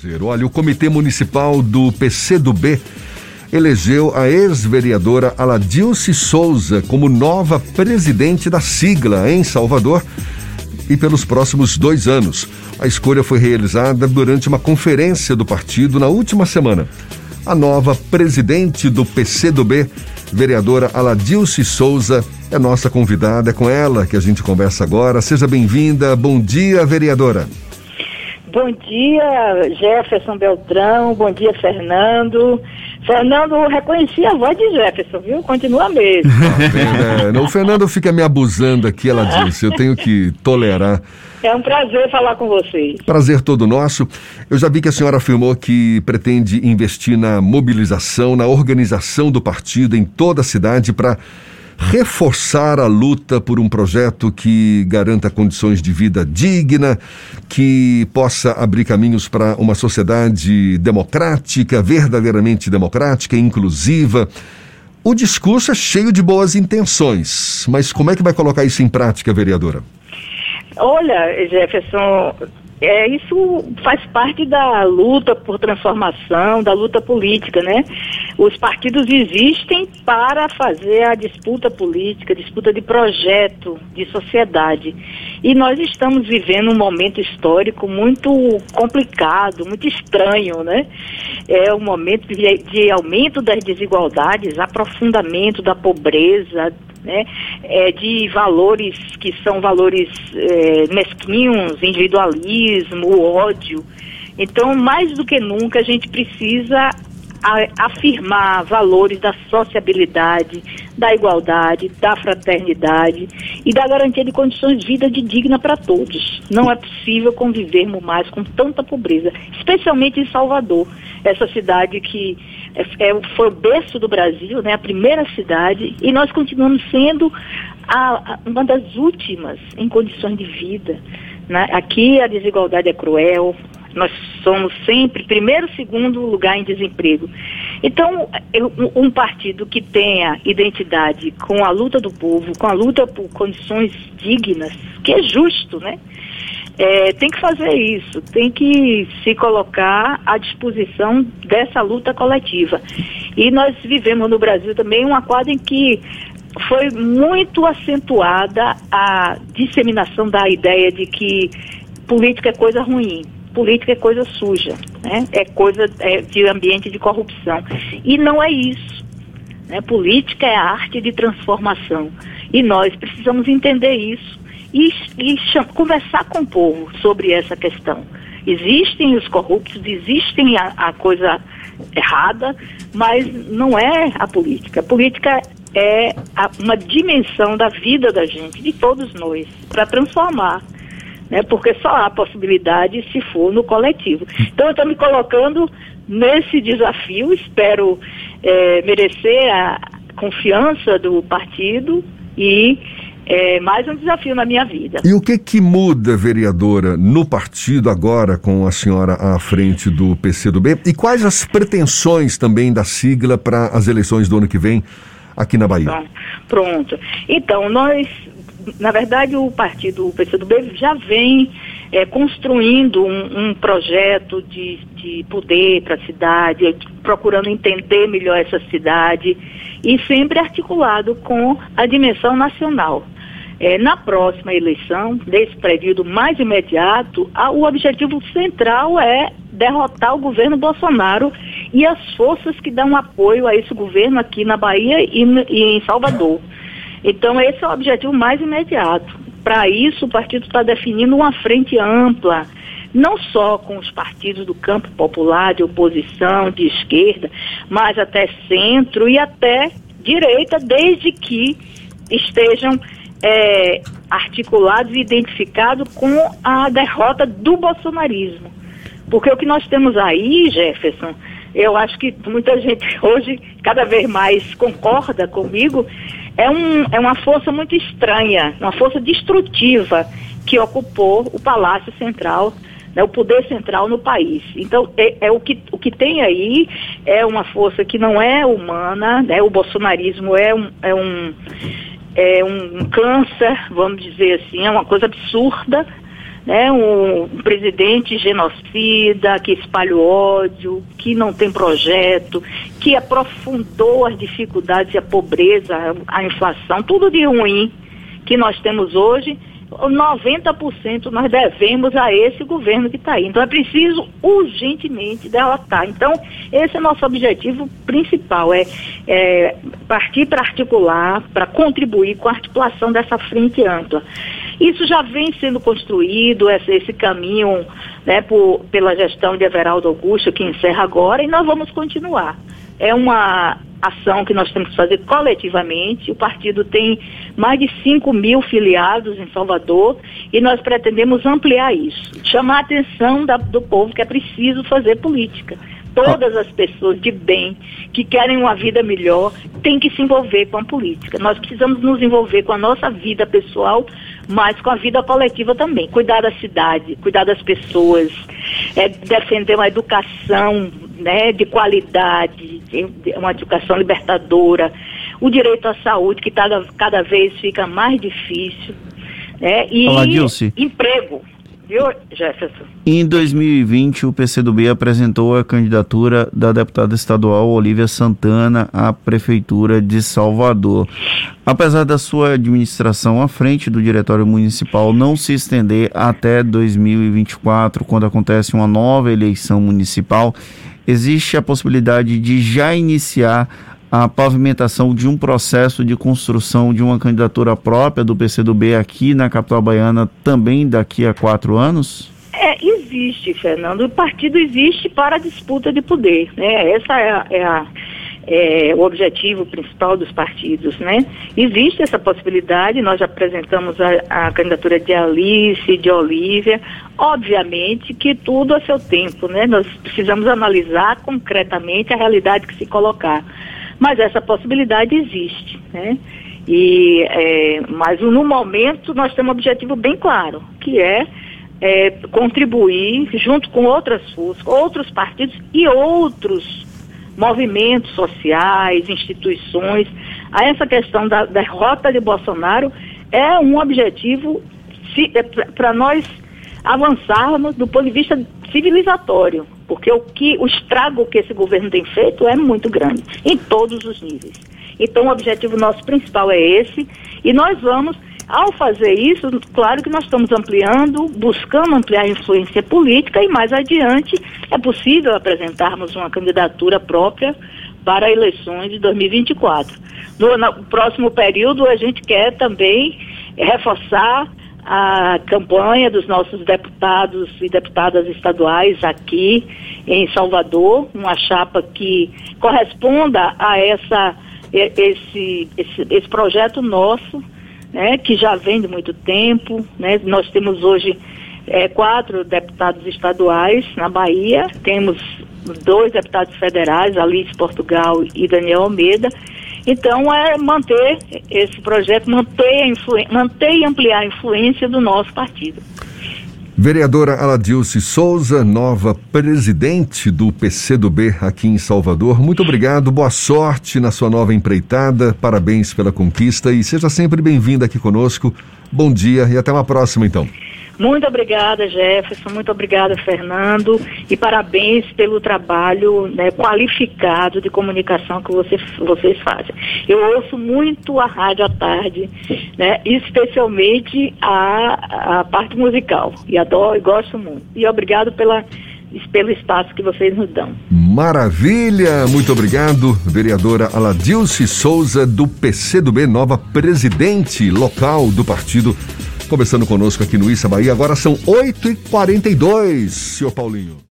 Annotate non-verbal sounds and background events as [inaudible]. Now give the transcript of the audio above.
Prazer. Olha, o Comitê Municipal do PCdoB elegeu a ex-vereadora Aladilce Souza como nova presidente da sigla em Salvador e pelos próximos dois anos. A escolha foi realizada durante uma conferência do partido na última semana. A nova presidente do PCdoB, vereadora Aladilce Souza, é nossa convidada. É com ela que a gente conversa agora. Seja bem-vinda. Bom dia, vereadora. Bom dia, Jefferson Beltrão. Bom dia, Fernando. Fernando, eu reconheci a voz de Jefferson, viu? Continua mesmo. [laughs] é, o Fernando fica me abusando aqui, ela disse. Eu tenho que tolerar. É um prazer falar com vocês. Prazer todo nosso. Eu já vi que a senhora afirmou que pretende investir na mobilização, na organização do partido em toda a cidade para reforçar a luta por um projeto que garanta condições de vida digna, que possa abrir caminhos para uma sociedade democrática, verdadeiramente democrática, inclusiva. O discurso é cheio de boas intenções, mas como é que vai colocar isso em prática, vereadora? Olha, Jefferson, é, isso faz parte da luta por transformação, da luta política, né? Os partidos existem para fazer a disputa política, disputa de projeto, de sociedade. E nós estamos vivendo um momento histórico muito complicado, muito estranho, né? É um momento de, de aumento das desigualdades, aprofundamento da pobreza, né, é, de valores que são valores é, mesquinhos, individualismo, ódio. Então, mais do que nunca, a gente precisa afirmar valores da sociabilidade, da igualdade, da fraternidade e da garantia de condições de vida de digna para todos. Não é possível convivermos mais com tanta pobreza, especialmente em Salvador, essa cidade que é, é, foi o berço do Brasil, né, a primeira cidade, e nós continuamos sendo a, a, uma das últimas em condições de vida. Né? Aqui a desigualdade é cruel, nós somos sempre primeiro, segundo lugar em desemprego. Então, um partido que tenha identidade com a luta do povo, com a luta por condições dignas, que é justo, né? É, tem que fazer isso, tem que se colocar à disposição dessa luta coletiva. E nós vivemos no Brasil também um quadra em que foi muito acentuada a disseminação da ideia de que política é coisa ruim, política é coisa suja, né? é coisa é, de ambiente de corrupção. E não é isso. Né? Política é a arte de transformação. E nós precisamos entender isso e, e conversar com o povo sobre essa questão. Existem os corruptos, existem a, a coisa errada, mas não é a política. A política é a, uma dimensão da vida da gente, de todos nós, para transformar. Né? Porque só há possibilidade se for no coletivo. Então eu estou me colocando nesse desafio, espero é, merecer a confiança do partido e é mais um desafio na minha vida. E o que que muda, vereadora, no partido agora com a senhora à frente do PCdoB? E quais as pretensões também da sigla para as eleições do ano que vem aqui na Bahia? Pronto. Então, nós, na verdade, o partido o PCdoB já vem é, construindo um, um projeto de, de poder para a cidade, procurando entender melhor essa cidade e sempre articulado com a dimensão nacional. É, na próxima eleição, desse período mais imediato, a, o objetivo central é derrotar o governo Bolsonaro e as forças que dão apoio a esse governo aqui na Bahia e, e em Salvador. Então, esse é o objetivo mais imediato. Para isso, o partido está definindo uma frente ampla, não só com os partidos do campo popular, de oposição, de esquerda, mas até centro e até direita, desde que estejam é, articulados e identificados com a derrota do bolsonarismo. Porque o que nós temos aí, Jefferson, eu acho que muita gente [laughs] hoje cada vez mais concorda comigo, é, um, é uma força muito estranha, uma força destrutiva que ocupou o Palácio Central, né, o poder central no país. Então, é, é, o, que, o que tem aí é uma força que não é humana, né, o bolsonarismo é um, é um é um câncer, vamos dizer assim, é uma coisa absurda, né, um, presidente genocida, que espalha o ódio, que não tem projeto, que aprofundou as dificuldades a pobreza, a, a inflação, tudo de ruim que nós temos hoje 90% nós devemos a esse governo que está aí. Então é preciso urgentemente derrotar. Então, esse é nosso objetivo principal, é, é partir para articular, para contribuir com a articulação dessa frente ampla. Isso já vem sendo construído, esse, esse caminho né, por, pela gestão de Everaldo Augusto, que encerra agora, e nós vamos continuar. É uma ação que nós temos que fazer coletivamente. O partido tem mais de 5 mil filiados em Salvador e nós pretendemos ampliar isso. Chamar a atenção da, do povo que é preciso fazer política. Todas as pessoas de bem que querem uma vida melhor têm que se envolver com a política. Nós precisamos nos envolver com a nossa vida pessoal, mas com a vida coletiva também. Cuidar da cidade, cuidar das pessoas, é, defender uma educação né, de qualidade, uma educação libertadora, o direito à saúde, que cada, cada vez fica mais difícil, né, e Olá, emprego. Viu, Jefferson? Em 2020, o PCdoB apresentou a candidatura da deputada estadual Olivia Santana à Prefeitura de Salvador. Apesar da sua administração à frente do Diretório Municipal não se estender até 2024, quando acontece uma nova eleição municipal, existe a possibilidade de já iniciar a pavimentação de um processo de construção de uma candidatura própria do PCdoB aqui na capital baiana também daqui a quatro anos? É, existe, Fernando. O partido existe para a disputa de poder. Né? Essa é, a, é, a, é o objetivo principal dos partidos. Né? Existe essa possibilidade, nós já apresentamos a, a candidatura de Alice, de Olívia. Obviamente que tudo a seu tempo. Né? Nós precisamos analisar concretamente a realidade que se colocar. Mas essa possibilidade existe, né? E, é, mas no momento nós temos um objetivo bem claro, que é, é contribuir junto com outras forças, outros partidos e outros movimentos sociais, instituições, a essa questão da derrota de Bolsonaro é um objetivo é, para nós avançarmos do ponto de vista civilizatório, porque o que o estrago que esse governo tem feito é muito grande em todos os níveis. Então o objetivo nosso principal é esse e nós vamos ao fazer isso, claro que nós estamos ampliando, buscando ampliar a influência política e mais adiante é possível apresentarmos uma candidatura própria para eleições de 2024. No, no próximo período a gente quer também reforçar a campanha dos nossos deputados e deputadas estaduais aqui em Salvador, uma chapa que corresponda a essa, esse, esse, esse projeto nosso, né, que já vem de muito tempo. Né? Nós temos hoje é, quatro deputados estaduais na Bahia, temos dois deputados federais, Alice Portugal e Daniel Almeida, então, é manter esse projeto, manter, manter e ampliar a influência do nosso partido. Vereadora Aladilce Souza, nova presidente do PCdoB aqui em Salvador. Muito obrigado, boa sorte na sua nova empreitada, parabéns pela conquista e seja sempre bem-vinda aqui conosco. Bom dia e até uma próxima, então. Muito obrigada, Jefferson. Muito obrigada, Fernando. E parabéns pelo trabalho né, qualificado de comunicação que vocês, vocês fazem. Eu ouço muito a rádio à tarde, né, especialmente a, a parte musical. E adoro e gosto muito. E obrigado pela pelo espaço que vocês nos dão. Maravilha! Muito obrigado, vereadora Aladilce Souza, do PCdoB, nova presidente local do partido Conversando conosco aqui no Issa Bahia. Agora são 8h42, senhor Paulinho.